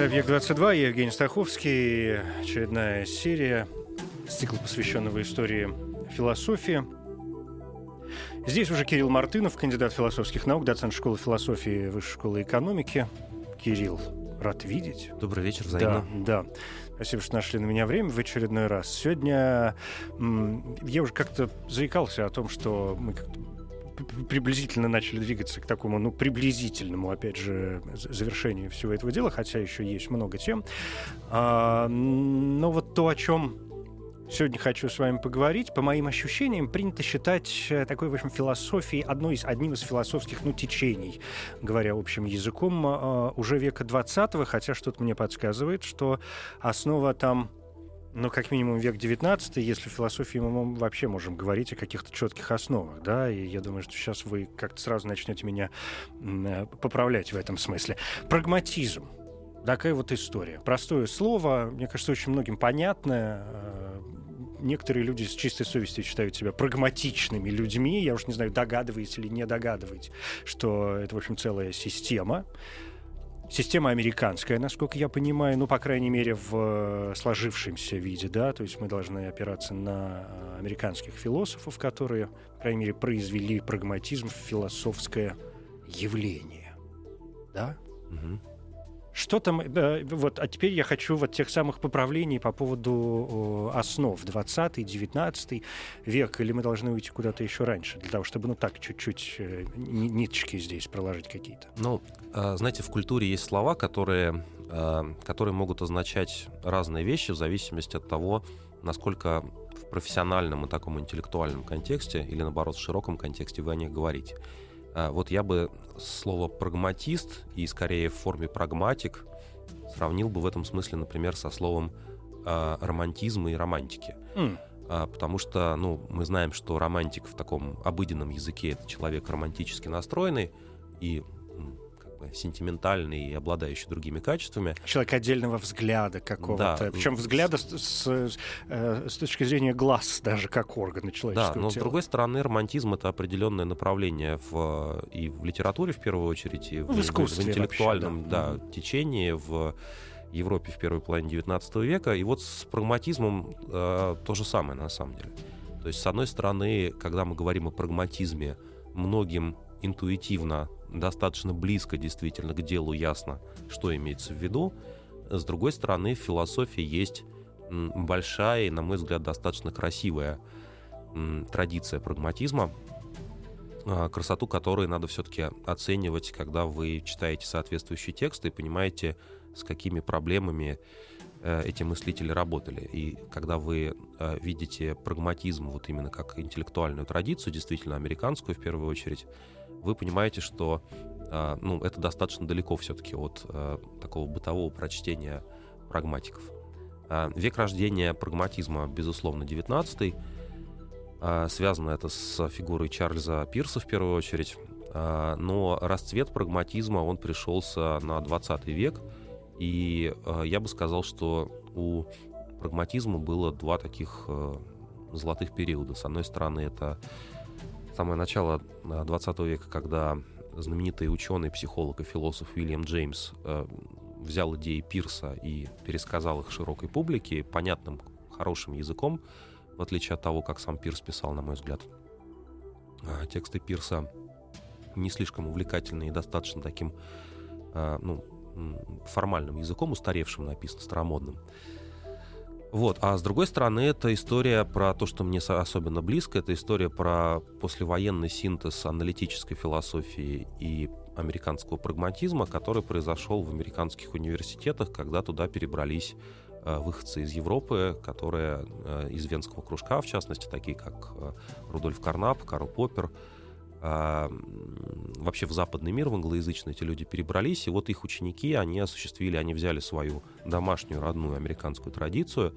Это «Объект-22», я Евгений Стаховский. Очередная серия, цикл, посвященного истории философии. Здесь уже Кирилл Мартынов, кандидат философских наук, доцент школы философии Высшей школы экономики. Кирилл, рад видеть. Добрый вечер, взаимно. Да, да. Спасибо, что нашли на меня время в очередной раз. Сегодня я уже как-то заикался о том, что мы как-то приблизительно начали двигаться к такому, ну, приблизительному, опять же, завершению всего этого дела, хотя еще есть много тем. А, но вот то, о чем сегодня хочу с вами поговорить, по моим ощущениям, принято считать э, такой, в общем, философией одной из, одним из философских, ну, течений, говоря общим языком, а, уже века 20 хотя что-то мне подсказывает, что основа там ну, как минимум век 19 если в философии мы вообще можем говорить о каких-то четких основах, да, и я думаю, что сейчас вы как-то сразу начнете меня э, поправлять в этом смысле. Прагматизм. Такая вот история. Простое слово, мне кажется, очень многим понятное. Э, некоторые люди с чистой совестью считают себя прагматичными людьми. Я уж не знаю, догадываетесь или не догадываетесь, что это, в общем, целая система. Система американская, насколько я понимаю, ну, по крайней мере, в э, сложившемся виде, да, то есть мы должны опираться на э, американских философов, которые, по крайней мере, произвели прагматизм в философское явление, да? Угу. Что там, э, вот, а теперь я хочу вот тех самых поправлений по поводу основ 20-19 век, или мы должны уйти куда-то еще раньше, для того, чтобы, ну так, чуть-чуть э, ниточки здесь проложить какие-то? Ну, э, знаете, в культуре есть слова, которые, которые могут означать разные вещи в зависимости от того, насколько в профессиональном и таком интеллектуальном контексте или, наоборот, в широком контексте вы о них говорите. А, вот я бы слово прагматист и скорее в форме прагматик сравнил бы в этом смысле, например, со словом э, романтизма и романтики. Mm. А, потому что, ну, мы знаем, что романтик в таком обыденном языке это человек романтически настроенный, и сентиментальный и обладающий другими качествами. Человек отдельного взгляда какого-то. Да. Причем взгляда с, с, э, с точки зрения глаз даже как органа человеческого Да, но тела. с другой стороны, романтизм — это определенное направление в, и в литературе, в первую очередь, и в, в, искусстве в интеллектуальном вообще, да. Да, течении, в Европе в первой половине XIX века. И вот с прагматизмом э, то же самое на самом деле. То есть, с одной стороны, когда мы говорим о прагматизме, многим интуитивно достаточно близко действительно к делу ясно, что имеется в виду. С другой стороны, в философии есть большая и, на мой взгляд, достаточно красивая традиция прагматизма, а, красоту которой надо все-таки оценивать, когда вы читаете соответствующие тексты и понимаете, с какими проблемами э, эти мыслители работали. И когда вы э, видите прагматизм вот именно как интеллектуальную традицию, действительно американскую в первую очередь, вы понимаете, что э, ну, это достаточно далеко все-таки от э, такого бытового прочтения прагматиков. Э, век рождения прагматизма, безусловно, 19 э, Связано это с фигурой Чарльза Пирса в первую очередь. Но расцвет прагматизма, он пришелся на 20 век. И я бы сказал, что у прагматизма было два таких золотых периода. С одной стороны, это самое начало 20 века, когда знаменитый ученый, психолог и философ Уильям Джеймс э, взял идеи Пирса и пересказал их широкой публике понятным, хорошим языком, в отличие от того, как сам Пирс писал, на мой взгляд. Э, тексты Пирса не слишком увлекательные и достаточно таким э, ну, формальным языком, устаревшим написано, старомодным. Вот. А с другой стороны, это история про то, что мне особенно близко. Это история про послевоенный синтез аналитической философии и американского прагматизма, который произошел в американских университетах, когда туда перебрались э, выходцы из Европы, которые э, из венского кружка, в частности, такие как э, Рудольф Карнап, Карл Поппер, а, вообще в западный мир, в англоязычный эти люди перебрались, и вот их ученики, они осуществили, они взяли свою домашнюю родную американскую традицию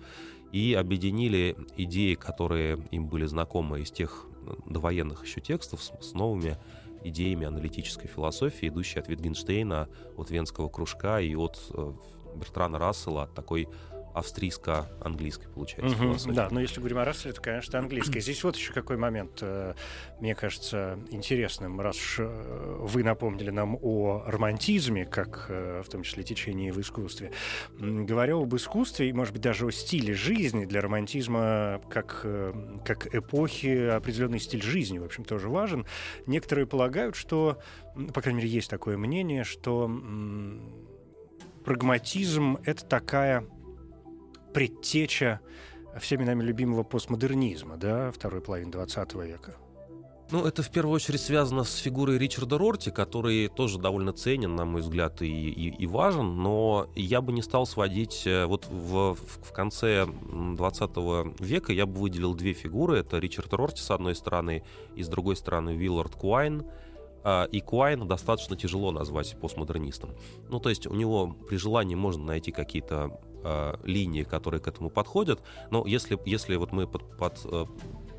и объединили идеи, которые им были знакомы из тех довоенных еще текстов с, с новыми идеями аналитической философии, идущей от Витгенштейна, от Венского кружка и от э, Бертрана Рассела, от такой австрийско-английской, получается, угу, Да, но если говорим о Расселе, то, конечно, английская. Здесь вот еще какой момент, э, мне кажется, интересным, раз уж э, вы напомнили нам о романтизме, как э, в том числе течении в искусстве. Говоря об искусстве и, может быть, даже о стиле жизни для романтизма как, как эпохи определенный стиль жизни, в общем, тоже важен. Некоторые полагают, что, по крайней мере, есть такое мнение, что прагматизм — это такая предтеча всеми нами любимого постмодернизма, да, второй половины 20 века. Ну, это в первую очередь связано с фигурой Ричарда Рорти, который тоже довольно ценен, на мой взгляд, и, и, и важен, но я бы не стал сводить... Э, вот в, в конце 20 века я бы выделил две фигуры. Это Ричард Рорти, с одной стороны, и с другой стороны Уиллард Куайн. А, и Куайна достаточно тяжело назвать постмодернистом. Ну, то есть у него при желании можно найти какие-то э, линии, которые к этому подходят. Но если, если вот мы под, под э,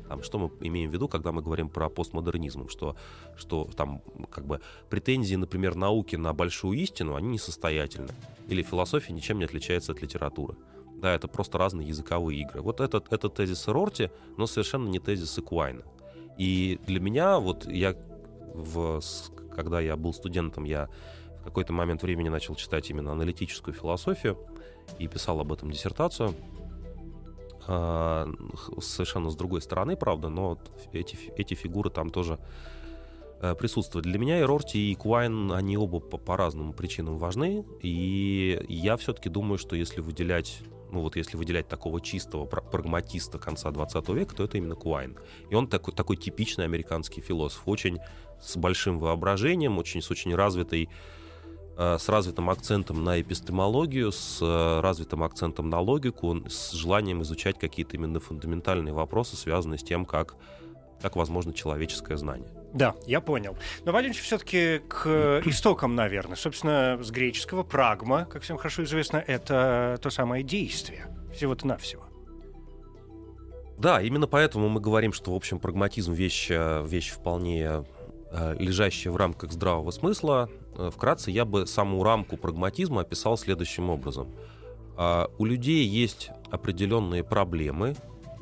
там, что мы имеем в виду, когда мы говорим про постмодернизм, что, что там как бы претензии, например, науки на большую истину, они несостоятельны. Или философия ничем не отличается от литературы. Да, это просто разные языковые игры. Вот этот, это тезис Рорти, но совершенно не тезис Куайна. И для меня, вот я, в, когда я был студентом, я какой-то момент времени начал читать именно аналитическую философию, и писал об этом диссертацию. А, совершенно с другой стороны, правда, но эти, эти фигуры там тоже э, присутствуют. Для меня и Рорти, и Куайн, они оба по, по разным причинам важны. И я все-таки думаю, что если выделять ну вот если выделять такого чистого прагматиста конца 20 века, то это именно Куайн. И он такой, такой типичный американский философ, очень с большим воображением, очень с очень развитой с развитым акцентом на эпистемологию, с э, развитым акцентом на логику, с желанием изучать какие-то именно фундаментальные вопросы, связанные с тем, как, как возможно человеческое знание. Да, я понял. Но пойдемте все-таки к истокам, наверное. Собственно, с греческого прагма, как всем хорошо известно, это то самое действие. Всего-то навсего. Да, именно поэтому мы говорим, что, в общем, прагматизм вещь, э, вещь вполне лежащая в рамках здравого смысла, Э, вкратце я бы саму рамку прагматизма описал следующим образом. А, у людей есть определенные проблемы,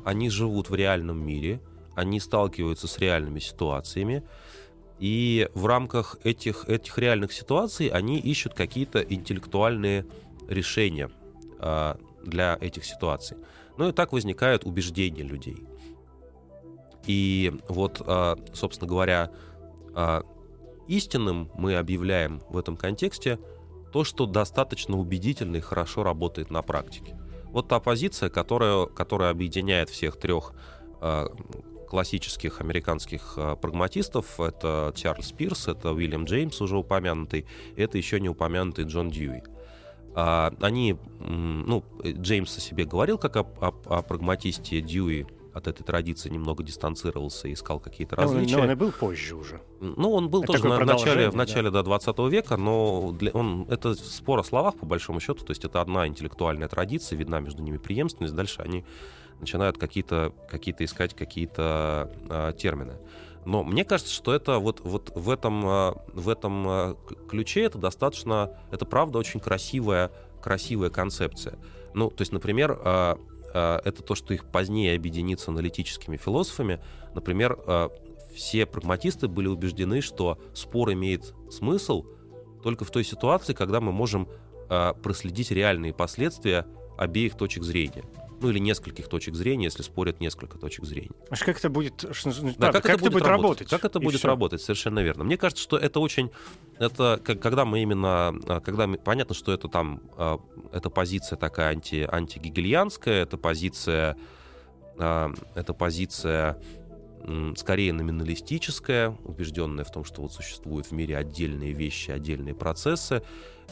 они живут в реальном мире, они сталкиваются с реальными ситуациями, и в рамках этих, этих реальных ситуаций они ищут какие-то интеллектуальные решения а, для этих ситуаций. Ну и так возникают убеждения людей. И вот, а, собственно говоря, Истинным мы объявляем в этом контексте то, что достаточно убедительно и хорошо работает на практике. Вот та позиция, которая, которая объединяет всех трех э, классических американских э, прагматистов. Это Чарльз Пирс, это Уильям Джеймс, уже упомянутый, это еще не упомянутый Джон Дьюи. А, они, ну, Джеймс о себе говорил как о, о, о прагматисте Дьюи, от этой традиции немного дистанцировался, искал какие-то различия. Но он и был позже уже. Ну, он был это тоже на, в начале, в начале да. до 20 века, но для, он, это спор о словах, по большому счету, то есть это одна интеллектуальная традиция, видна между ними преемственность, дальше они начинают какие-то какие искать какие-то а, термины. Но мне кажется, что это вот, вот в этом, а, в этом а, ключе это достаточно, это правда очень красивая, красивая концепция. Ну, то есть, например, это то, что их позднее объединит с аналитическими философами. Например, а, все прагматисты были убеждены, что спор имеет смысл только в той ситуации, когда мы можем а, проследить реальные последствия обеих точек зрения ну или нескольких точек зрения, если спорят несколько точек зрения. А как это будет, что, да, как, как это будет работать? Как это будет все. работать, совершенно верно. Мне кажется, что это очень, это когда мы именно, а, когда мы, понятно, что это там, а, эта позиция такая анти, антигегельянская, это позиция, а, это позиция скорее номиналистическая, убежденная в том, что вот существуют в мире отдельные вещи, отдельные процессы.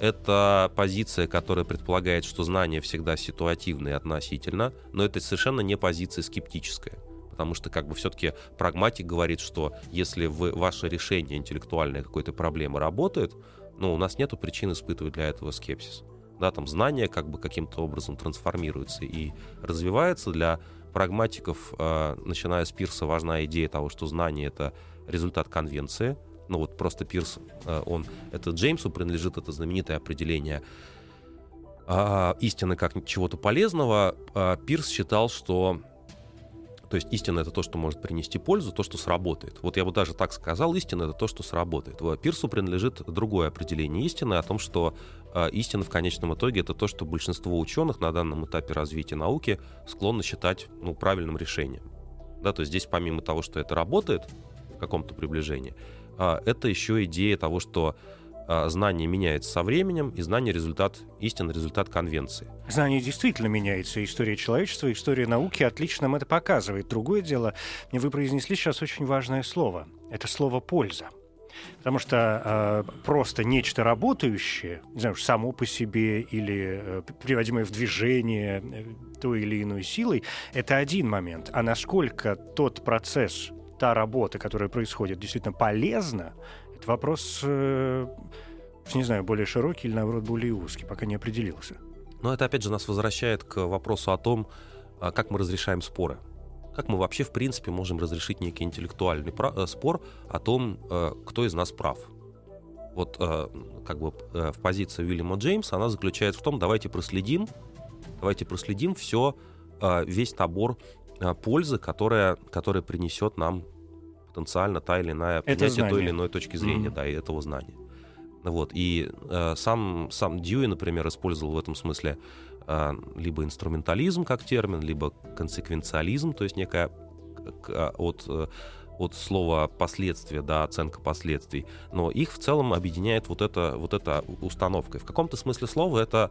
Это позиция, которая предполагает, что знание всегда ситуативно и относительно, но это совершенно не позиция скептическая. Потому что как бы все-таки прагматик говорит, что если вы, ваше решение интеллектуальной какой-то проблемы работает, ну, у нас нет причин испытывать для этого скепсис. Да, там знания как бы каким-то образом трансформируются и развиваются. Для прагматиков, э, начиная с Пирса, важна идея того, что знание — это результат конвенции. Ну вот просто Пирс, э, он, это Джеймсу принадлежит это знаменитое определение э, истины как чего-то полезного. Э, Пирс считал, что то есть истина это то, что может принести пользу, то, что сработает. Вот я бы даже так сказал, истина это то, что сработает. Пирсу принадлежит другое определение истины о том, что истина в конечном итоге это то, что большинство ученых на данном этапе развития науки склонны считать ну, правильным решением. Да, то есть здесь помимо того, что это работает в каком-то приближении, э, это еще идея того, что а, знание меняется со временем, и знание результат истинный результат конвенции. Знание действительно меняется. История человечества, история науки отлично нам это показывает. Другое дело, вы произнесли сейчас очень важное слово. Это слово «польза». Потому что э, просто нечто работающее, не знаю, само по себе или э, приводимое в движение э, той или иной силой, это один момент. А насколько тот процесс, та работа, которая происходит, действительно полезна, это вопрос, э, не знаю, более широкий или, наоборот, более узкий, пока не определился. Но это, опять же, нас возвращает к вопросу о том, а, как мы разрешаем споры. Как мы вообще, в принципе, можем разрешить некий интеллектуальный э, спор о том, э, кто из нас прав. Вот как бы в позиции Уильяма Джеймса она заключается в том, давайте проследим, давайте проследим все, весь набор пользы, которая, которая принесет нам потенциально та или иная принятие той или иной точки зрения, mm-hmm. да, и этого знания. Вот. И э, сам, сам Дьюи, например, использовал в этом смысле э, либо инструментализм как термин, либо консеквенциализм, то есть некая а, от, э, от слова последствия, да, оценка последствий. Но их в целом объединяет вот эта, вот эта установка. И в каком-то смысле слова это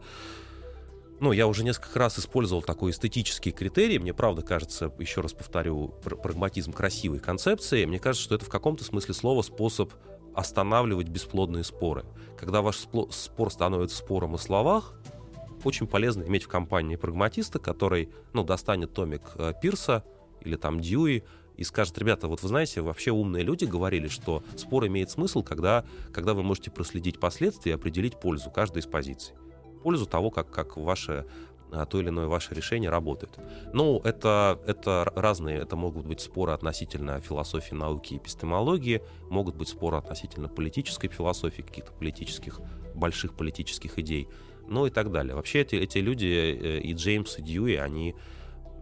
ну, я уже несколько раз использовал такой эстетический критерий. Мне правда кажется, еще раз повторю, прагматизм красивой концепции. Мне кажется, что это в каком-то смысле слова способ останавливать бесплодные споры. Когда ваш спор становится спором о словах, очень полезно иметь в компании прагматиста, который, ну, достанет томик э, Пирса или там Дьюи и скажет, ребята, вот вы знаете, вообще умные люди говорили, что спор имеет смысл, когда, когда вы можете проследить последствия и определить пользу каждой из позиций пользу того, как, как ваше а, то или иное ваше решение работает. Ну, это, это разные, это могут быть споры относительно философии, науки и эпистемологии, могут быть споры относительно политической философии, каких-то политических, больших политических идей, ну и так далее. Вообще эти, эти люди, э, и Джеймс, и Дьюи, они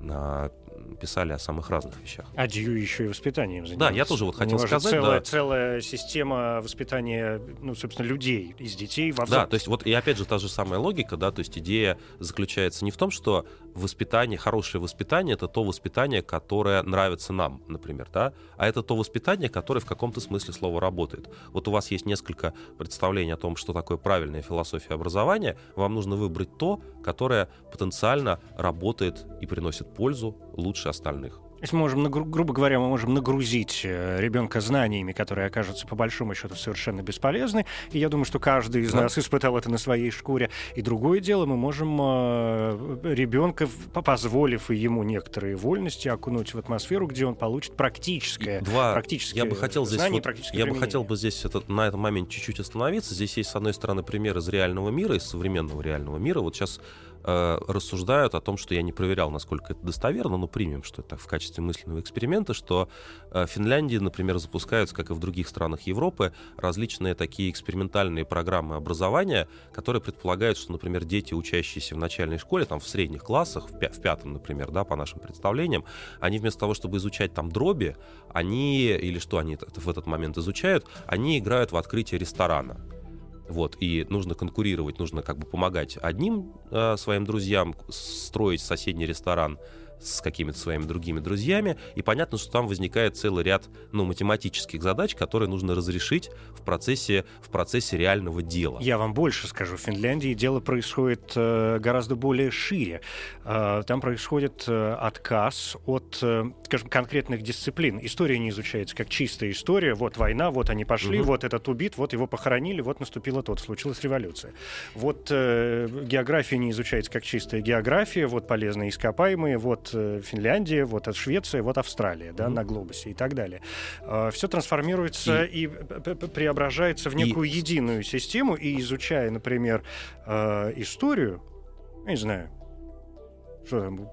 а, писали о самых разных вещах. А Дью еще и воспитанием занимался. Да, я тоже вот хотел сказать. Целая, да. целая система воспитания, ну, собственно, людей, из детей во Да, то есть вот и опять же та же самая логика, да, то есть идея заключается не в том, что воспитание, хорошее воспитание — это то воспитание, которое нравится нам, например, да, а это то воспитание, которое в каком-то смысле слова работает. Вот у вас есть несколько представлений о том, что такое правильная философия образования, вам нужно выбрать то, которое потенциально работает и приносит пользу лучше остальных. То есть мы можем, грубо говоря, мы можем нагрузить э, ребенка знаниями, которые окажутся по большому счету совершенно бесполезны. И я думаю, что каждый из да. нас испытал это на своей шкуре. И другое дело, мы можем э, ребенка, позволив ему некоторые вольности, окунуть в атмосферу, где он получит практическое, Два. практическое я бы хотел здесь знание, вот, Я бы хотел бы здесь этот, на этом моменте чуть-чуть остановиться. Здесь есть, с одной стороны, пример из реального мира, из современного реального мира. Вот сейчас Э, рассуждают о том, что я не проверял, насколько это достоверно, но примем, что это в качестве мысленного эксперимента, что э, в Финляндии, например, запускаются, как и в других странах Европы, различные такие экспериментальные программы образования, которые предполагают, что, например, дети, учащиеся в начальной школе, там в средних классах, в, пя- в пятом, например, да, по нашим представлениям, они вместо того, чтобы изучать там дроби, они, или что они в этот момент изучают, они играют в открытие ресторана. Вот, и нужно конкурировать, нужно как бы помогать одним э, своим друзьям строить соседний ресторан с какими-то своими другими друзьями, и понятно, что там возникает целый ряд ну, математических задач, которые нужно разрешить в процессе, в процессе реального дела. Я вам больше скажу, в Финляндии дело происходит э, гораздо более шире. Э, там происходит э, отказ от, скажем, конкретных дисциплин. История не изучается как чистая история. Вот война, вот они пошли, угу. вот этот убит, вот его похоронили, вот наступила тот, случилась революция. Вот география не изучается как чистая география, вот полезные ископаемые, вот Финляндия, вот от Швеция, вот Австралия, да, Мгм. на глобусе и так далее. Все трансформируется и, п- преображается в И- некую единую систему, и изучая, например, э, историю, я не знаю, что там,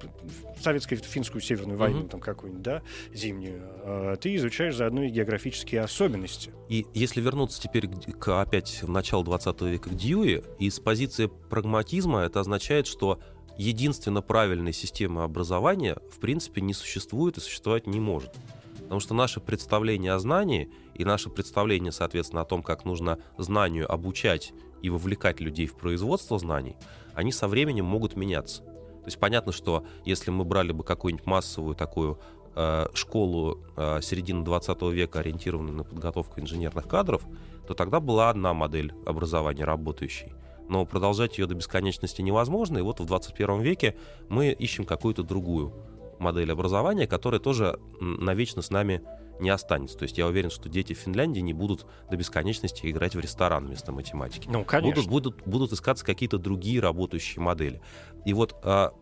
советско-финскую северную войну, Мгм. там какую-нибудь, да, зимнюю, э, ты изучаешь заодно и географические особенности. И если вернуться теперь к, к- опять в начало 20 века к Дьюи, из позиции прагматизма это означает, что единственно правильной системы образования в принципе не существует и существовать не может. Потому что наше представление о знании и наше представление, соответственно, о том, как нужно знанию обучать и вовлекать людей в производство знаний, они со временем могут меняться. То есть понятно, что если мы брали бы какую-нибудь массовую такую э, школу э, середины 20 века, ориентированную на подготовку инженерных кадров, то тогда была одна модель образования работающей. Но продолжать ее до бесконечности невозможно, и вот в 21 веке мы ищем какую-то другую модель образования, которая тоже навечно с нами не останется. То есть я уверен, что дети в Финляндии не будут до бесконечности играть в ресторан вместо математики Ну, конечно. будут, будут, будут искаться какие-то другие работающие модели. И вот а,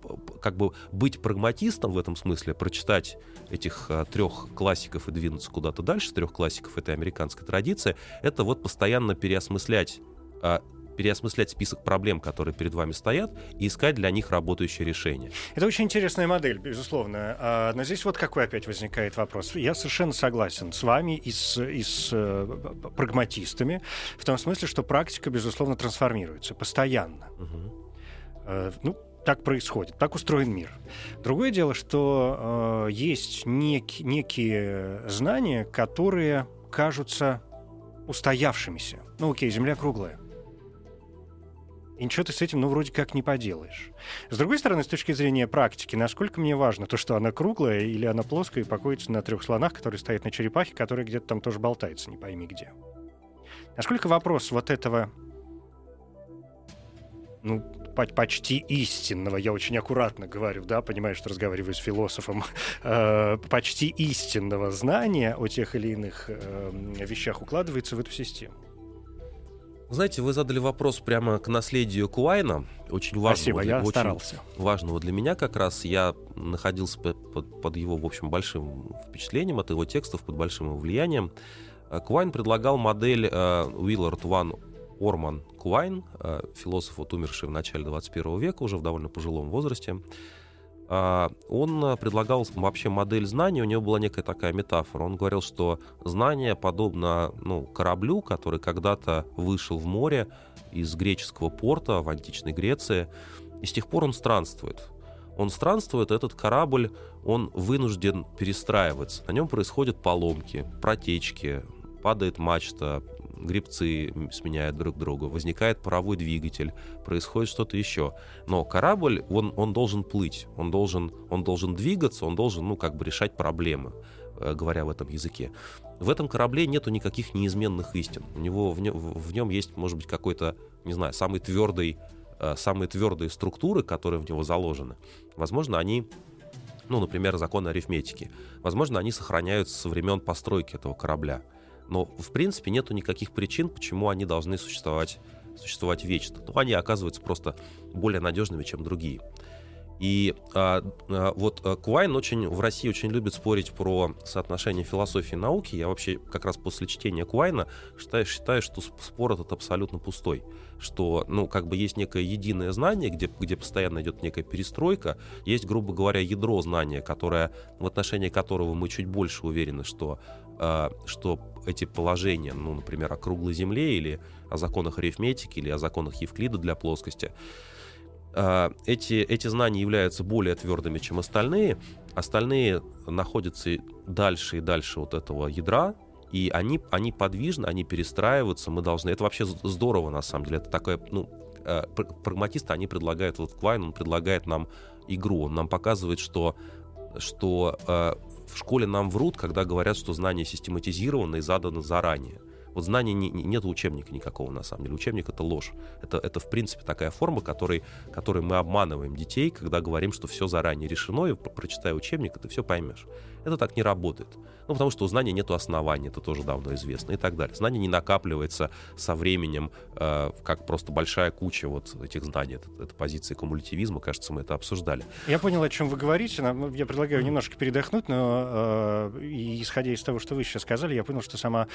как бы быть прагматистом в этом смысле, прочитать этих а, трех классиков и двинуться куда-то дальше, трех классиков этой американской традиции, это вот постоянно переосмыслять а, переосмыслять список проблем, которые перед вами стоят, и искать для них работающие решения. Это очень интересная модель, безусловно. А, Но здесь вот какой опять возникает вопрос. Я совершенно согласен с вами и с, и с э, прагматистами, в том смысле, что практика, безусловно, трансформируется постоянно. Э, Ну, так происходит, так устроен мир. Другое дело, что э, есть нек- некие знания, которые кажутся устоявшимися. Ну, окей, Земля круглая. И ничего ты с этим, ну, вроде как не поделаешь. С другой стороны, с точки зрения практики, насколько мне важно то, что она круглая или она плоская и покоится на трех слонах, которые стоят на черепахе, которые где-то там тоже болтаются, не пойми где. Насколько вопрос вот этого, ну, по- почти истинного, я очень аккуратно говорю, да, понимаю, что разговариваю с философом, э, почти истинного знания о тех или иных э, вещах укладывается в эту систему. Знаете, вы задали вопрос прямо к наследию Куайна, очень важного, Спасибо, для, я очень старался. важного для меня как раз. Я находился по- под, под его, в общем, большим впечатлением от его текстов, под большим его влиянием. Э, Куайн предлагал модель э, Уиллард Ван Орман Куайн, э, философ, вот умерший в начале 21 века, уже в довольно пожилом возрасте. А, Он э, предлагал вообще модель знаний, у него была некая такая метафора. Он говорил, что знание подобно ну, кораблю, который когда-то вышел в море из греческого порта в античной Греции, и с тех пор он странствует. Он странствует, этот корабль, он вынужден перестраиваться. На нем происходят поломки, протечки, падает мачта, грибцы сменяют друг друга, возникает паровой двигатель, происходит что-то еще. Но корабль, он, он должен плыть, он должен, он должен двигаться, он должен, ну, как бы решать проблемы, э, говоря в этом языке. В этом корабле нету никаких неизменных истин. У него в нем, в нем есть, может быть, какой-то, не знаю, самый твердый, э, самые твердые структуры, которые в него заложены. Возможно, они ну, например, законы арифметики. Возможно, они сохраняются со времен постройки этого корабля. Но, в принципе, нету никаких причин, почему они должны существовать, существовать вечно. Ну, они оказываются просто более надежными, чем другие. И а, а, вот а, Куайн очень в России очень любит спорить про соотношение философии и науки. Я вообще как раз после чтения Куайна считаю, считаю что сп- спор этот абсолютно пустой. Что, ну, как бы есть некое единое знание, где, где постоянно идет некая перестройка. Есть, грубо говоря, ядро знания, которое, в отношении которого мы чуть больше уверены, что, а, что эти положения, ну, например, о круглой Земле или о законах арифметики или о законах Евклида для плоскости, а, эти, эти знания являются более твердыми, чем остальные. Остальные находятся дальше и дальше вот этого ядра, и они, они подвижны, они перестраиваются, мы должны... Это вообще здорово, на самом деле. Это такое, ну, э, пр- прагматисты, они предлагают, вот Квайн, он предлагает нам игру, он нам показывает, что, что э, в школе нам врут, когда говорят, что знания систематизированы и заданы заранее. Вот знаний не, не- нет учебника никакого, на самом деле. Учебник — это ложь. Это, это в принципе, такая форма, которой, которой мы обманываем детей, когда говорим, что все заранее решено, и про- прочитай учебник, ты все поймешь. Это так не работает. Ну, потому что у знания нет основания, это тоже давно известно и так далее. Знание не накапливается со временем, э, как просто большая куча вот этих знаний. Это, это позиция кумулятивизма, кажется, мы это обсуждали. Я понял, о чем вы говорите. Я предлагаю немножко передохнуть, но э, исходя из того, что вы сейчас сказали, я понял, что сама,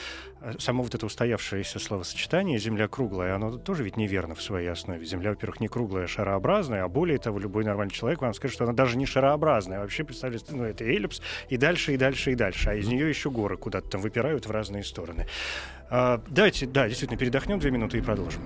само вот это устоявшееся словосочетание «земля круглая», оно тоже ведь неверно в своей основе. Земля, во-первых, не круглая, а шарообразная, а более того, любой нормальный человек вам скажет, что она даже не шарообразная. Вообще, представляете, ну, это эллипс, и дальше, и дальше, и дальше. А из нее еще горы куда-то там выпирают в разные стороны. А, давайте, да, действительно, передохнем две минуты и продолжим.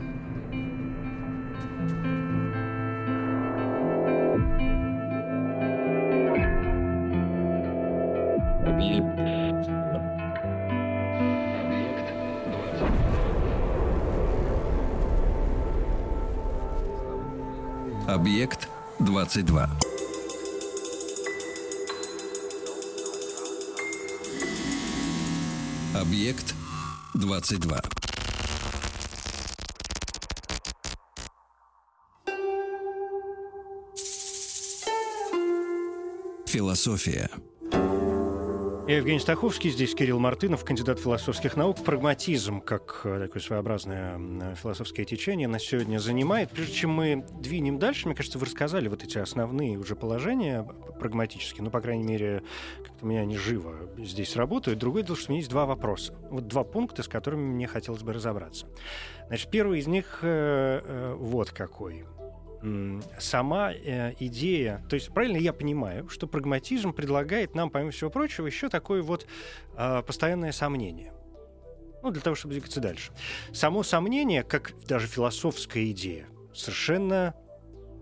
Объект 22. Объект 22. Философия. Я Евгений Стаховский, здесь Кирилл Мартынов, кандидат философских наук. Прагматизм, как э, такое своеобразное философское течение, нас сегодня занимает. Прежде чем мы двинем дальше, мне кажется, вы рассказали вот эти основные уже положения прагматические, ну, по крайней мере, как-то меня они живо здесь работают. Другое дело, что у меня есть два вопроса. Вот два пункта, с которыми мне хотелось бы разобраться. Значит, первый из них э, э, вот какой сама э, идея, то есть правильно я понимаю, что прагматизм предлагает нам, помимо всего прочего, еще такое вот э, постоянное сомнение. Ну, для того, чтобы двигаться дальше. Само сомнение, как даже философская идея, совершенно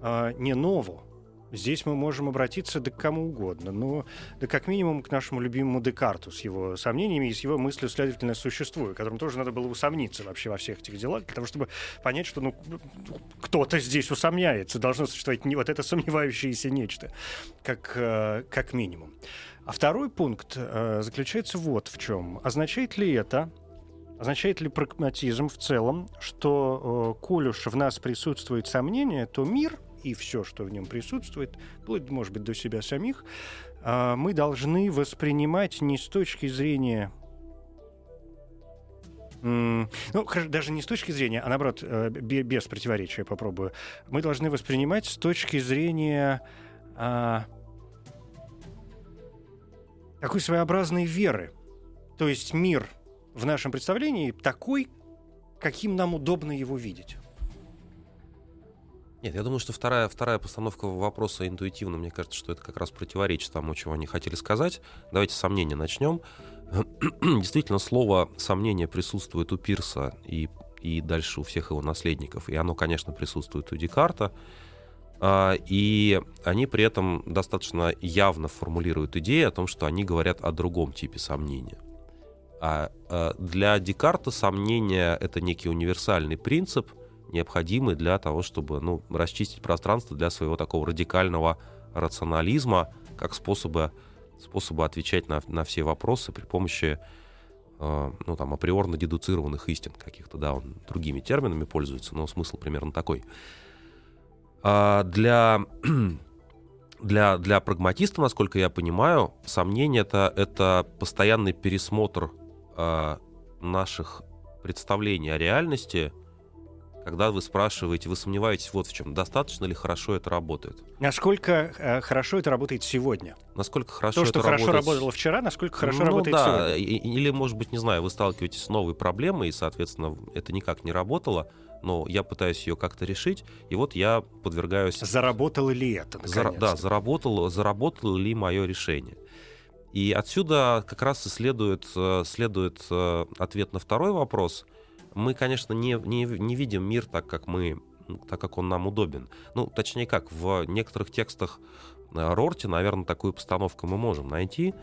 э, не ново. Здесь мы можем обратиться да к кому угодно, но да как минимум к нашему любимому Декарту с его сомнениями и с его мыслью «следовательно существую», которым тоже надо было усомниться вообще во всех этих делах, для того, чтобы понять, что ну, кто-то здесь усомняется, должно существовать не вот это сомневающееся нечто, как, э, как минимум. А второй пункт э, заключается вот в чем. Означает ли это, Означает ли прагматизм в целом, что, э, коль уж в нас присутствует сомнение, то мир — и все, что в нем присутствует, вплоть, может быть, до себя самих, а, мы должны воспринимать не с точки зрения ну, даже не с точки зрения, а наоборот, э, без противоречия попробую. Мы должны воспринимать с точки зрения а, такой своеобразной веры. То есть мир в нашем представлении такой, каким нам удобно его видеть. Нет, я думаю, что вторая, вторая постановка вопроса интуитивно, мне кажется, что это как раз противоречит тому, чего они хотели сказать. Давайте сомнения начнем. Действительно, слово «сомнение» присутствует у Пирса и, и дальше у всех его наследников. И оно, конечно, присутствует у Декарта. А, и они при этом достаточно явно формулируют идею о том, что они говорят о другом типе сомнения. А, а для Декарта сомнение — это некий универсальный принцип — необходимы для того, чтобы ну, расчистить пространство для своего такого радикального рационализма, как способа, способа отвечать на, на все вопросы при помощи э, ну, там, априорно дедуцированных истин каких-то, да, он другими терминами пользуется, но смысл примерно такой. А для, для, для прагматиста, насколько я понимаю, сомнение это, это постоянный пересмотр э, наших представлений о реальности когда вы спрашиваете, вы сомневаетесь вот в чем, достаточно ли хорошо это работает. Насколько э, хорошо это работает сегодня? Насколько хорошо То, что это хорошо работает... работало вчера, насколько хорошо ну, работает да. сегодня? Или, может быть, не знаю, вы сталкиваетесь с новой проблемой, и, соответственно, это никак не работало, но я пытаюсь ее как-то решить, и вот я подвергаюсь... Заработало ли это, Зар... Да, заработало, заработало ли мое решение. И отсюда как раз и следует, э, следует э, ответ на второй вопрос — мы, конечно, не, не, не видим мир так, как мы так как он нам удобен. Ну, точнее как, в некоторых текстах э, Рорти, наверное, такую постановку мы можем найти,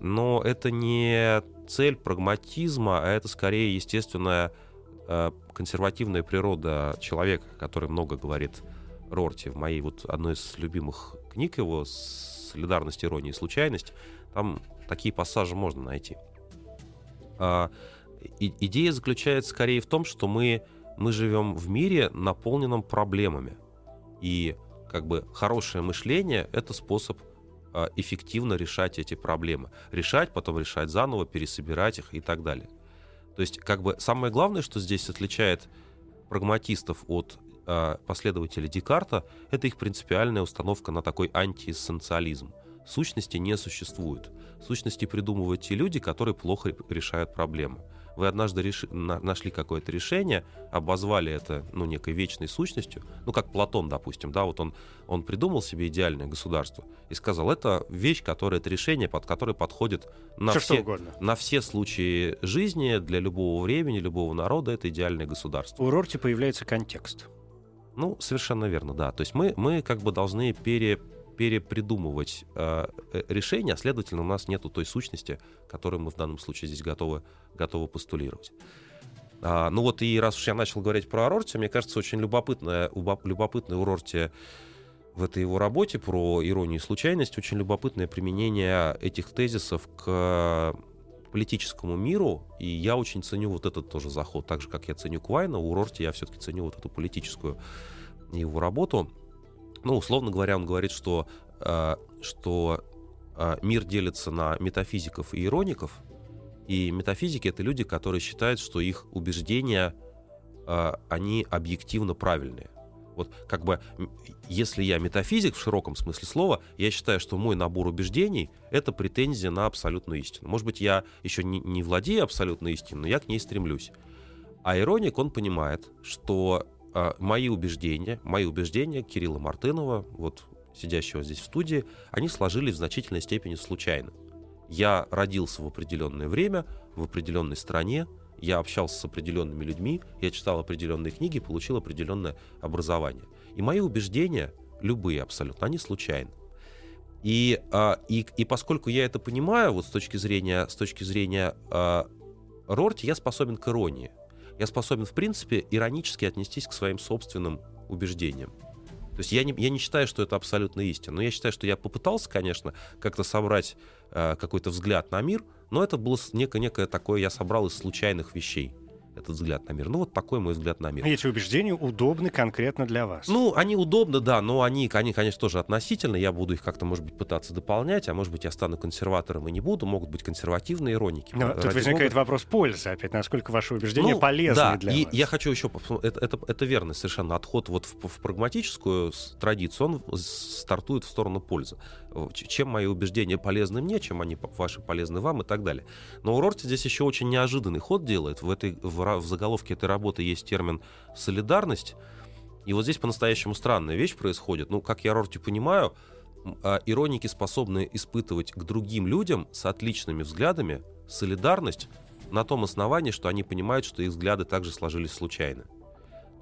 но это не цель прагматизма, а это скорее естественная э, консервативная природа человека, который много говорит Рорти. В моей вот одной из любимых книг его «Солидарность, ирония и случайность» там такие пассажи можно найти. И, идея заключается скорее в том, что мы, мы живем в мире, наполненном проблемами. И как бы хорошее мышление — это способ а, эффективно решать эти проблемы. Решать, потом решать заново, пересобирать их и так далее. То есть, как бы самое главное, что здесь отличает прагматистов от э, последователей Декарта, это их принципиальная установка на такой антиэссенциализм. Сущности не существует. Сущности придумывают те люди, которые плохо решают проблемы вы однажды реши, на, нашли какое-то решение, обозвали это ну, некой вечной сущностью, ну, как Платон, допустим, да, вот он, он придумал себе идеальное государство и сказал, это вещь, которая, это решение, под которое подходит на все, на все случаи жизни, для любого времени, любого народа, это идеальное государство. У Рорти появляется контекст. Ну, совершенно верно, да. То есть мы, мы как бы должны пере, перепридумывать э, э, решение, а следовательно, у нас нету той сущности, которую мы в данном случае здесь готовы, готовы постулировать. А, ну вот и раз уж я начал говорить про Рорти, мне кажется, очень любопытное, любопытное у Рорти в этой его работе про иронию и случайность, очень любопытное применение этих тезисов к политическому миру, и я очень ценю вот этот тоже заход, так же, как я ценю Квайна, у Рорти я все-таки ценю вот эту политическую его работу. Ну, условно говоря, он говорит, что, э, что э, мир делится на метафизиков и ироников, и метафизики — это люди, которые считают, что их убеждения, э, они объективно правильные. Вот как бы, если я метафизик в широком смысле слова, я считаю, что мой набор убеждений — это претензия на абсолютную истину. Может быть, я еще не, не владею абсолютной истиной, но я к ней стремлюсь. А ироник, он понимает, что а, мои убеждения, мои убеждения Кирилла Мартынова, вот сидящего здесь в студии, они сложились в значительной степени случайно. Я родился в определенное время, в определенной стране, я общался с определенными людьми, я читал определенные книги, получил определенное образование. И мои убеждения, любые абсолютно, они случайны. И, а, и, и поскольку я это понимаю, вот с точки зрения, с точки зрения а, Рорти, я способен к иронии я способен, в принципе, иронически отнестись к своим собственным убеждениям. То есть я не, я не считаю, что это абсолютно истина, но я считаю, что я попытался, конечно, как-то собрать э, какой-то взгляд на мир, но это было некое, некое такое, я собрал из случайных вещей этот взгляд на мир. Ну, вот такой мой взгляд на мир. Эти убеждения удобны конкретно для вас. Ну, они удобны, да, но они, они, конечно, тоже относительно. Я буду их как-то, может быть, пытаться дополнять, а может быть, я стану консерватором и не буду. Могут быть консервативные ироники. Но тут возникает Бога. вопрос пользы, опять, насколько ваши убеждения ну, полезны да, для и вас. я хочу еще... Это, это, это верно совершенно. Отход вот в, в прагматическую традицию, он стартует в сторону пользы чем мои убеждения полезны мне, чем они ваши полезны вам и так далее. Но Урорти здесь еще очень неожиданный ход делает. В, этой, в, в заголовке этой работы есть термин «солидарность». И вот здесь по-настоящему странная вещь происходит. Ну, как я Рорти понимаю, а, ироники способны испытывать к другим людям с отличными взглядами солидарность на том основании, что они понимают, что их взгляды также сложились случайно.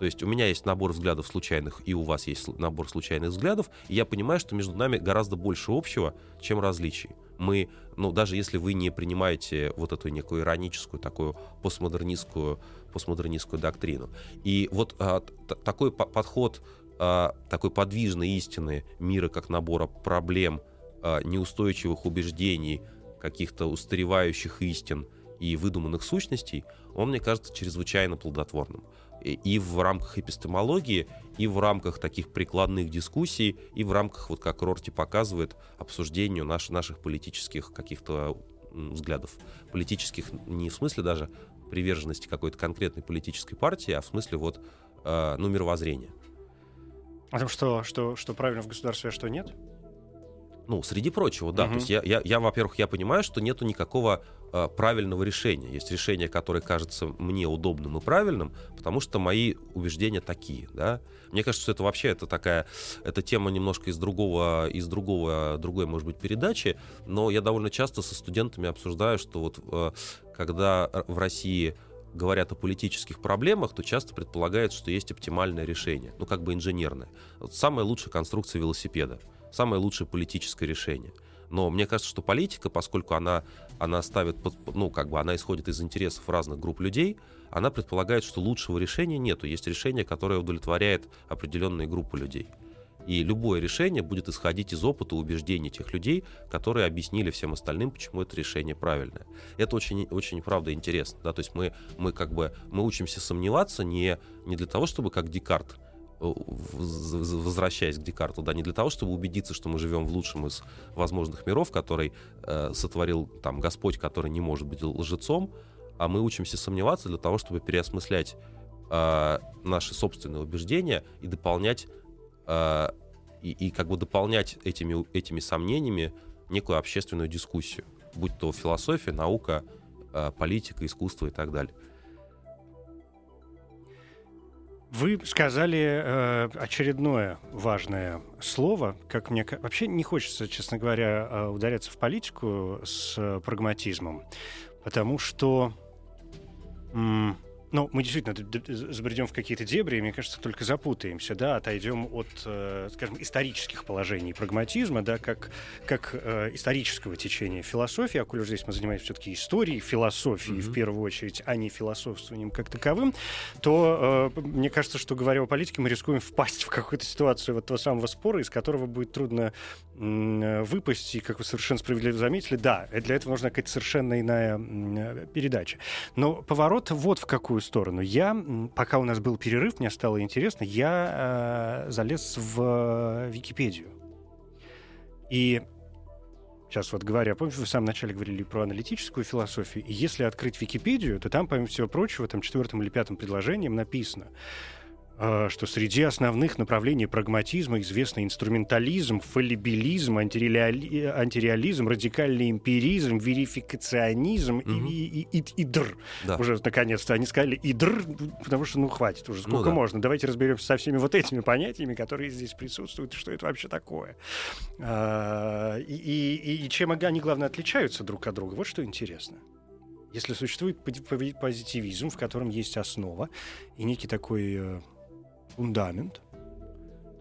То есть у меня есть набор взглядов случайных, и у вас есть набор случайных взглядов, и я понимаю, что между нами гораздо больше общего, чем различий. Мы, ну, даже если вы не принимаете вот эту некую ироническую, такую постмодернистскую, постмодернистскую доктрину. И вот а, такой по подход, а, такой подвижной истины мира как набора проблем, а, неустойчивых убеждений, каких-то устаревающих истин и выдуманных сущностей, он, мне кажется, чрезвычайно плодотворным и в рамках эпистемологии, и в рамках таких прикладных дискуссий, и в рамках, вот как Рорти показывает, обсуждению наш, наших политических каких-то взглядов. Политических не в смысле даже приверженности какой-то конкретной политической партии, а в смысле вот, э, ну, мировоззрения. О том, что, что, что правильно в государстве, а что нет? Ну, среди прочего, да. Угу. То есть я, я, я, во-первых, я понимаю, что нету никакого э, правильного решения. Есть решение, которое кажется мне удобным и правильным, потому что мои убеждения такие, да. Мне кажется, что это вообще это такая, эта тема немножко из другого, из другого, другой, может быть, передачи, но я довольно часто со студентами обсуждаю, что вот э, когда в России говорят о политических проблемах, то часто предполагают, что есть оптимальное решение, ну как бы инженерное. Вот самая лучшая конструкция велосипеда самое лучшее политическое решение. Но мне кажется, что политика, поскольку она, она ставит, ну, как бы она исходит из интересов разных групп людей, она предполагает, что лучшего решения нету. Есть решение, которое удовлетворяет определенные группы людей. И любое решение будет исходить из опыта, убеждений тех людей, которые объяснили всем остальным, почему это решение правильное. Это очень, очень правда, интересно. Да? То есть мы, мы как бы мы учимся сомневаться не, не для того, чтобы, как Декарт, возвращаясь к Декарту, да, не для того, чтобы убедиться, что мы живем в лучшем из возможных миров, который э, сотворил там Господь, который не может быть лжецом, а мы учимся сомневаться для того, чтобы переосмыслять э, наши собственные убеждения и дополнять э, и, и как бы дополнять этими этими сомнениями некую общественную дискуссию, будь то философия, наука, э, политика, искусство и так далее. Вы сказали э, очередное важное слово, как мне вообще не хочется, честно говоря, э, ударяться в политику с э, прагматизмом, потому что ну, мы действительно забредем в какие-то дебри, и, мне кажется, только запутаемся, да, отойдем от, э, скажем, исторических положений прагматизма, да, как, как э, исторического течения философии, а коль здесь мы занимаемся все-таки историей философии mm-hmm. в первую очередь, а не философствованием как таковым, то э, мне кажется, что, говоря о политике, мы рискуем впасть в какую-то ситуацию вот того самого спора, из которого будет трудно выпасть, и, как вы совершенно справедливо заметили, да, для этого нужна какая-то совершенно иная э, передача. Но поворот вот в какую сторону. Я, пока у нас был перерыв, мне стало интересно, я э, залез в Википедию. И сейчас вот говоря, помните, вы в самом начале говорили про аналитическую философию, и если открыть Википедию, то там, помимо всего прочего, там четвертым или пятым предложением написано, что среди основных направлений прагматизма известны инструментализм, фалибилизм, антиреали... антиреализм, радикальный эмпиризм, верификационизм угу. и, и, и, и др. Да. Уже наконец-то они сказали и др, потому что ну хватит уже, сколько ну, да. можно. Давайте разберемся со всеми вот этими понятиями, которые здесь присутствуют, что это вообще такое. А, и, и, и чем они, главное, отличаются друг от друга. Вот что интересно. Если существует позитивизм, в котором есть основа и некий такой э, фундамент,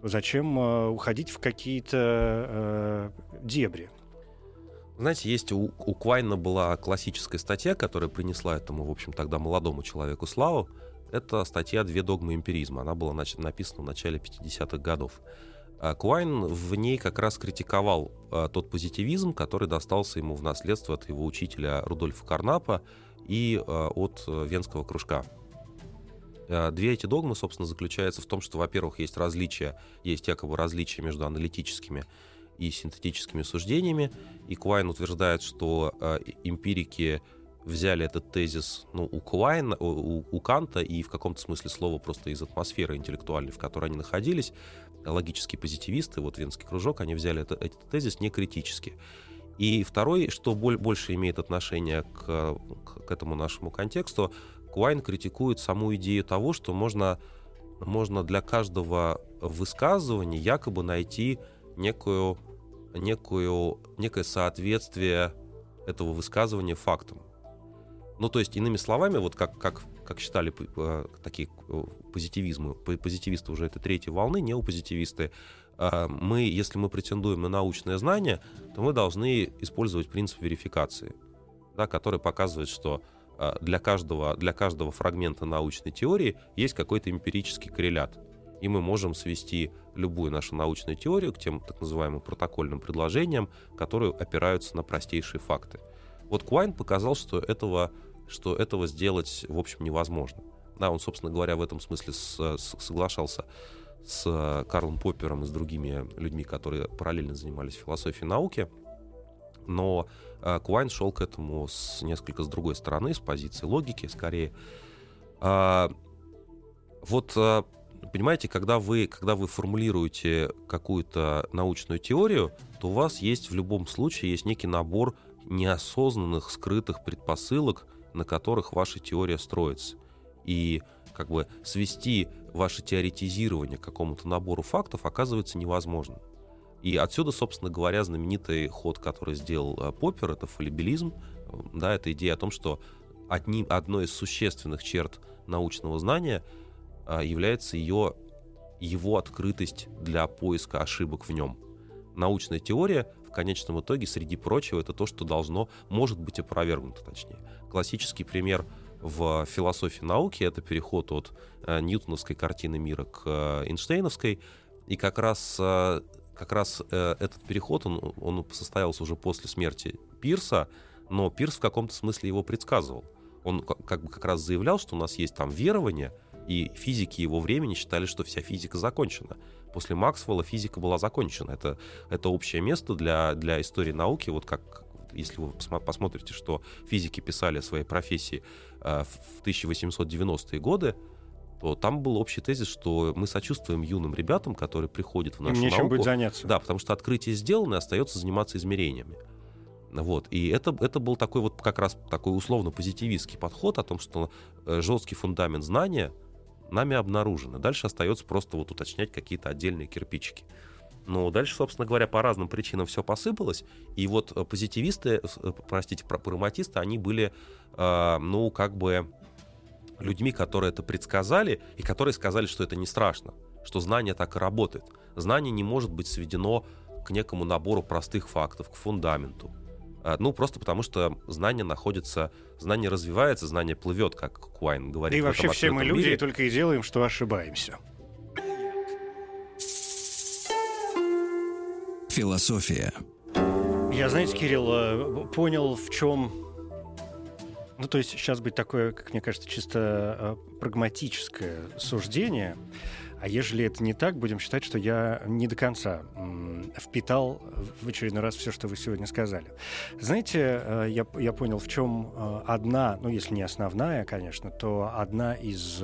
то зачем э, уходить в какие-то э, дебри? Знаете, есть у, у Квайна была классическая статья, которая принесла этому, в общем, тогда молодому человеку славу. Это статья «Две догмы эмпиризма». Она была значит, написана в начале 50-х годов. А Квайн в ней как раз критиковал а, тот позитивизм, который достался ему в наследство от его учителя Рудольфа Карнапа и а, от а, Венского кружка Э, две эти догмы, собственно, заключаются в том, что, во-первых, есть различия, есть якобы различия между аналитическими и синтетическими суждениями. И Квайн утверждает, что э, эмпирики взяли этот тезис ну, у, Квайна, у, у Канта и в каком-то смысле слова просто из атмосферы интеллектуальной, в которой они находились. Логические позитивисты, вот Венский кружок, они взяли это, этот тезис не критически. И второй, что больше имеет отношение к, к этому нашему контексту, Куайн критикует саму идею того, что можно, можно для каждого высказывания якобы найти некую, некую, некое соответствие этого высказывания фактам. Ну, то есть, иными словами, вот как, как, как считали э, такие э, позитивизмы, позитивисты уже это третьей волны, неопозитивисты, э, мы, если мы претендуем на научное знание, то мы должны использовать принцип верификации, да, который показывает, что для каждого, для каждого фрагмента научной теории есть какой-то эмпирический коррелят. И мы можем свести любую нашу научную теорию к тем так называемым протокольным предложениям, которые опираются на простейшие факты. Вот Куайн показал, что этого, что этого сделать, в общем, невозможно. Да, он, собственно говоря, в этом смысле с, с, соглашался с Карлом Поппером и с другими людьми, которые параллельно занимались философией науки. Но а, Куайн шел к этому с несколько с другой стороны, с позиции логики скорее. А, вот а, понимаете, когда вы, когда вы формулируете какую-то научную теорию, то у вас есть в любом случае есть некий набор неосознанных, скрытых предпосылок, на которых ваша теория строится. И как бы свести ваше теоретизирование к какому-то набору фактов оказывается невозможно. И отсюда, собственно говоря, знаменитый ход, который сделал э, Поппер, это фалибилизм. Да, это идея о том, что одним, одной из существенных черт научного знания а, является ее, его открытость для поиска ошибок в нем. Научная теория в конечном итоге, среди прочего, это то, что должно, может быть опровергнуто, точнее. Классический пример в философии науки — это переход от э, ньютоновской картины мира к э, Эйнштейновской. И как раз э, как раз э, этот переход, он, он состоялся уже после смерти Пирса, но Пирс в каком-то смысле его предсказывал. Он как бы как раз заявлял, что у нас есть там верование, И физики его времени считали, что вся физика закончена. После Максвелла физика была закончена. Это, это общее место для, для истории науки. Вот как, если вы посмотрите, что физики писали о своей профессии э, в 1890-е годы, то там был общий тезис, что мы сочувствуем юным ребятам, которые приходят в нашу Им науку. будет заняться. Да, потому что открытие сделано, и остается заниматься измерениями. Вот. И это, это был такой вот как раз такой условно-позитивистский подход о том, что э, жесткий фундамент знания нами обнаружен. И дальше остается просто вот уточнять какие-то отдельные кирпичики. Но дальше, собственно говоря, по разным причинам все посыпалось. И вот э, позитивисты, э, простите, прагматисты, они были, ну, как бы людьми, которые это предсказали и которые сказали, что это не страшно, что знание так и работает. Знание не может быть сведено к некому набору простых фактов, к фундаменту. А, ну, просто потому что знание находится, знание развивается, знание плывет, как Куайн говорит. И вообще все мы люди мире. и только и делаем, что ошибаемся. Философия. Я, знаете, Кирилл, э, понял, в чем ну, то есть сейчас быть такое, как мне кажется, чисто э, прагматическое суждение. А ежели это не так, будем считать, что я не до конца впитал в очередной раз все, что вы сегодня сказали. Знаете, э, я, я понял, в чем э, одна, ну, если не основная, конечно, то одна из,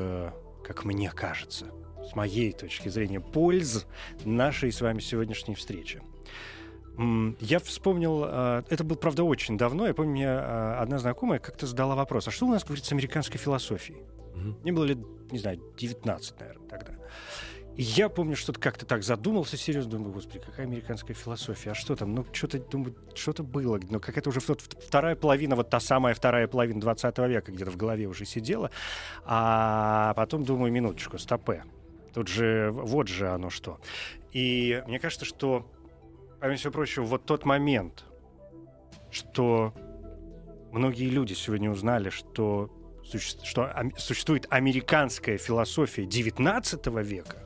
как мне кажется, с моей точки зрения, польз нашей с вами сегодняшней встречи. Я вспомнил, а, это было, правда, очень давно. Я помню, мне а, одна знакомая как-то задала вопрос, а что у нас говорит с американской философией? Угу. Мне было лет, не знаю, 19, наверное, тогда. И я помню, что-то как-то так задумался серьезно, думаю, господи, какая американская философия, а что там? Ну, что-то, думаю, что-то было, но какая-то уже вторая половина, вот та самая вторая половина 20 века где-то в голове уже сидела. А потом думаю, минуточку, стопе. Тут же, вот же оно что. И мне кажется, что помимо всего прочего, вот тот момент, что многие люди сегодня узнали, что, суще... что существует американская философия XIX века,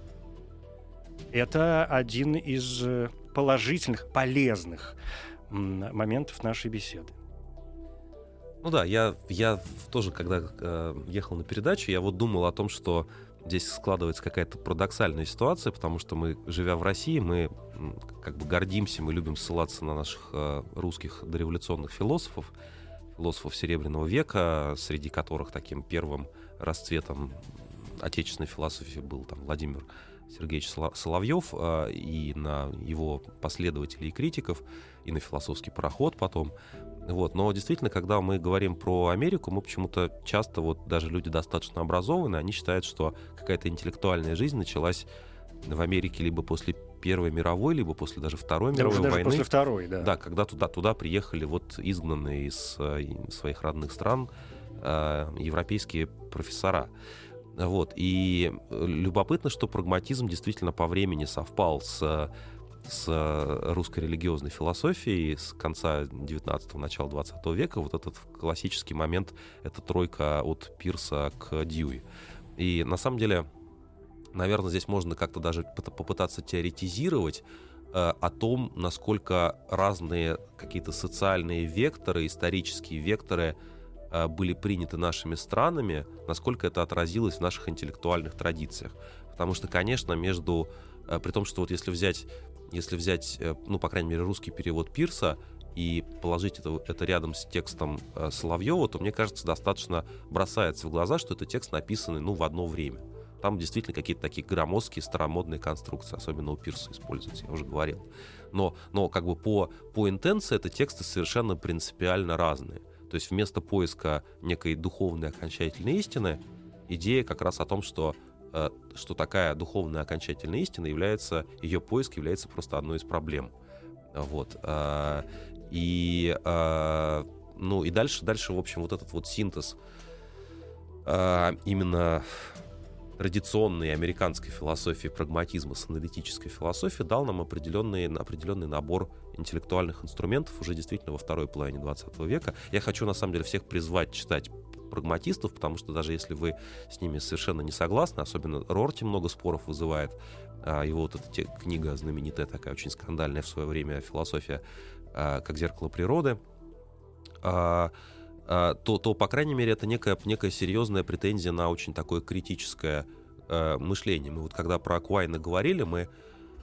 это один из э, положительных, полезных моментов нашей беседы. Ну да, я, я тоже, когда э, ехал на передачу, я вот думал о том, что здесь складывается какая-то парадоксальная ситуация, потому что мы, живя в России, мы как бы гордимся, мы любим ссылаться на наших э, русских дореволюционных философов, философов Серебряного века, среди которых таким первым расцветом отечественной философии был там Владимир Сергеевич Соловьев, э, и на его последователей и критиков, и на философский пароход потом. Вот. Но действительно, когда мы говорим про Америку, мы почему-то часто, вот даже люди достаточно образованные, они считают, что какая-то интеллектуальная жизнь началась в Америке либо после Первой мировой, либо после даже Второй мировой даже войны. после Второй, да. Да, когда туда, туда приехали вот изгнанные из э, своих родных стран э, европейские профессора. Вот. И любопытно, что прагматизм действительно по времени совпал с с э, русской религиозной философией с конца 19-го, начала 20 века, вот этот классический момент, это тройка от Пирса к Дьюи. И на самом деле, наверное, здесь можно как-то даже попытаться теоретизировать э, о том, насколько разные какие-то социальные векторы, исторические векторы э, были приняты нашими странами, насколько это отразилось в наших интеллектуальных традициях. Потому что, конечно, между э, при том, что вот если взять если взять, ну, по крайней мере, русский перевод Пирса и положить это, это рядом с текстом э, Соловьева, то, мне кажется, достаточно бросается в глаза, что это текст написанный, ну, в одно время. Там действительно какие-то такие громоздкие, старомодные конструкции, особенно у Пирса используются, я уже говорил. Но, но как бы по, по интенции это тексты совершенно принципиально разные. То есть вместо поиска некой духовной окончательной истины, идея как раз о том, что Э, что такая духовная окончательная истина является, ее поиск является просто одной из проблем. Вот. Э, и, э, ну, и дальше, дальше, в общем, вот этот вот синтез именно традиционной американской философии прагматизма с аналитической философией дал нам определенный, определенный набор интеллектуальных инструментов уже действительно во второй половине 20 века. Я хочу, на самом деле, всех призвать читать прагматистов, потому что даже если вы с ними совершенно не согласны, особенно Рорти много споров вызывает, а, его вот эта книга знаменитая такая, очень скандальная в свое время «Философия а, как зеркало природы», а, то, то, по крайней мере, это некая, некая серьезная претензия на очень такое критическое э, мышление. Мы вот когда про Аквайна говорили, мы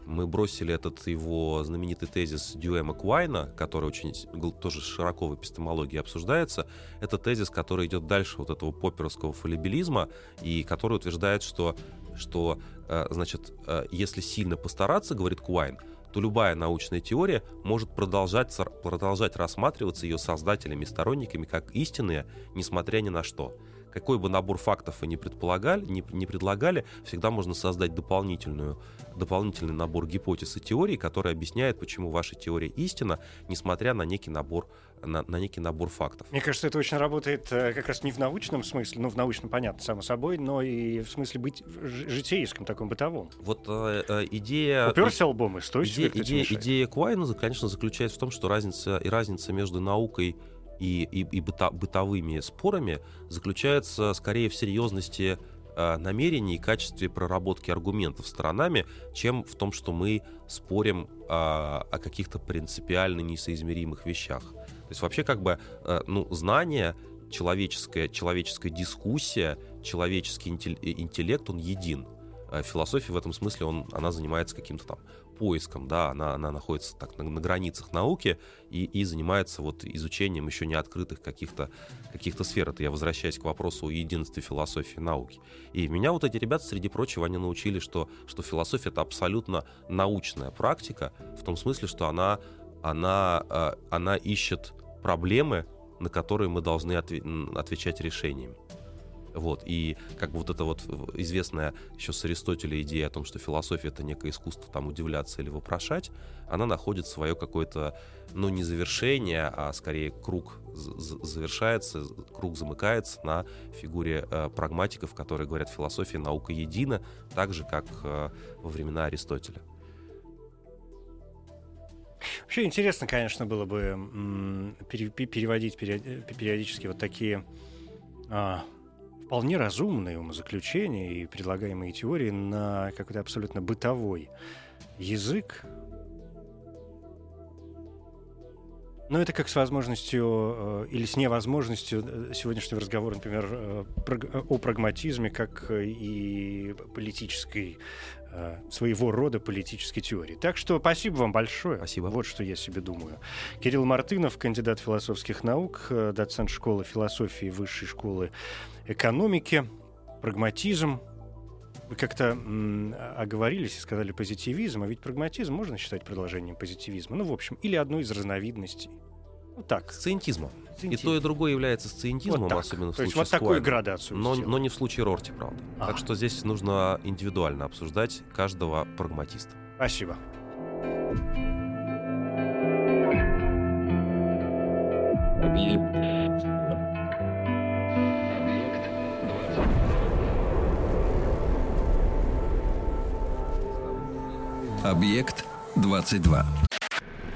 мы бросили этот его знаменитый тезис Дюэма Куайна, который очень тоже широко в эпистемологии обсуждается. Это тезис, который идет дальше вот этого поперовского фалибилизма и который утверждает, что, что э, значит, если сильно постараться, говорит Куайн, то любая научная теория может продолжать, продолжать рассматриваться ее создателями и сторонниками как истинная, несмотря ни на что. Какой бы набор фактов вы не предполагали, не, не предлагали, всегда можно создать дополнительную, дополнительный набор гипотез и теорий, который объясняет, почему ваша теория истина, несмотря на некий набор на, на некий набор фактов. Мне кажется, это очень работает э, как раз не в научном смысле, ну, в научном, понятно, само собой, но и в смысле быть житейском, таком бытовом. Вот э, э, идея... Уперся лбом и стой идея, идея, идея Куайна, конечно, заключается в том, что разница, и разница между наукой и, и, и быта, бытовыми спорами заключается скорее в серьезности э, намерений и качестве проработки аргументов сторонами, чем в том, что мы спорим э, о каких-то принципиально несоизмеримых вещах. То есть вообще как бы э, ну, знание, человеческая, человеческая дискуссия, человеческий интеллект, он един. Философия в этом смысле, он, она занимается каким-то там поиском, да, она, она находится так на, на границах науки и, и занимается вот изучением еще не открытых каких-то каких сфер. Это я возвращаюсь к вопросу о единстве философии науки. И меня вот эти ребята, среди прочего, они научили, что, что философия — это абсолютно научная практика, в том смысле, что она, она, э, она ищет проблемы, на которые мы должны отвечать решением. Вот, и как бы вот эта вот известная еще с Аристотеля идея о том, что философия — это некое искусство там удивляться или вопрошать, она находит свое какое-то, ну, не завершение, а скорее круг завершается, круг замыкается на фигуре э, прагматиков, которые говорят, философия, наука едина, так же, как э, во времена Аристотеля. Вообще интересно, конечно, было бы переводить периодически вот такие а, вполне разумные умозаключения и предлагаемые теории на какой-то абсолютно бытовой язык. Но это как с возможностью э, или с невозможностью э, сегодняшнего разговора, например, э, о прагматизме, как и политической своего рода политической теории. Так что спасибо вам большое. Спасибо. Вот что я себе думаю. Кирилл Мартынов, кандидат философских наук, доцент школы философии Высшей школы экономики, прагматизм. Вы как-то м, оговорились и сказали позитивизм, а ведь прагматизм можно считать продолжением позитивизма. Ну, в общем, или одной из разновидностей. Ну так. Сциентизмом. И то, и другое является сциентизмом, вот особенно в то случае есть вот такую градацию но, но не в случае Рорти, правда. А. Так что здесь нужно индивидуально обсуждать каждого прагматиста. Спасибо. Объект 22.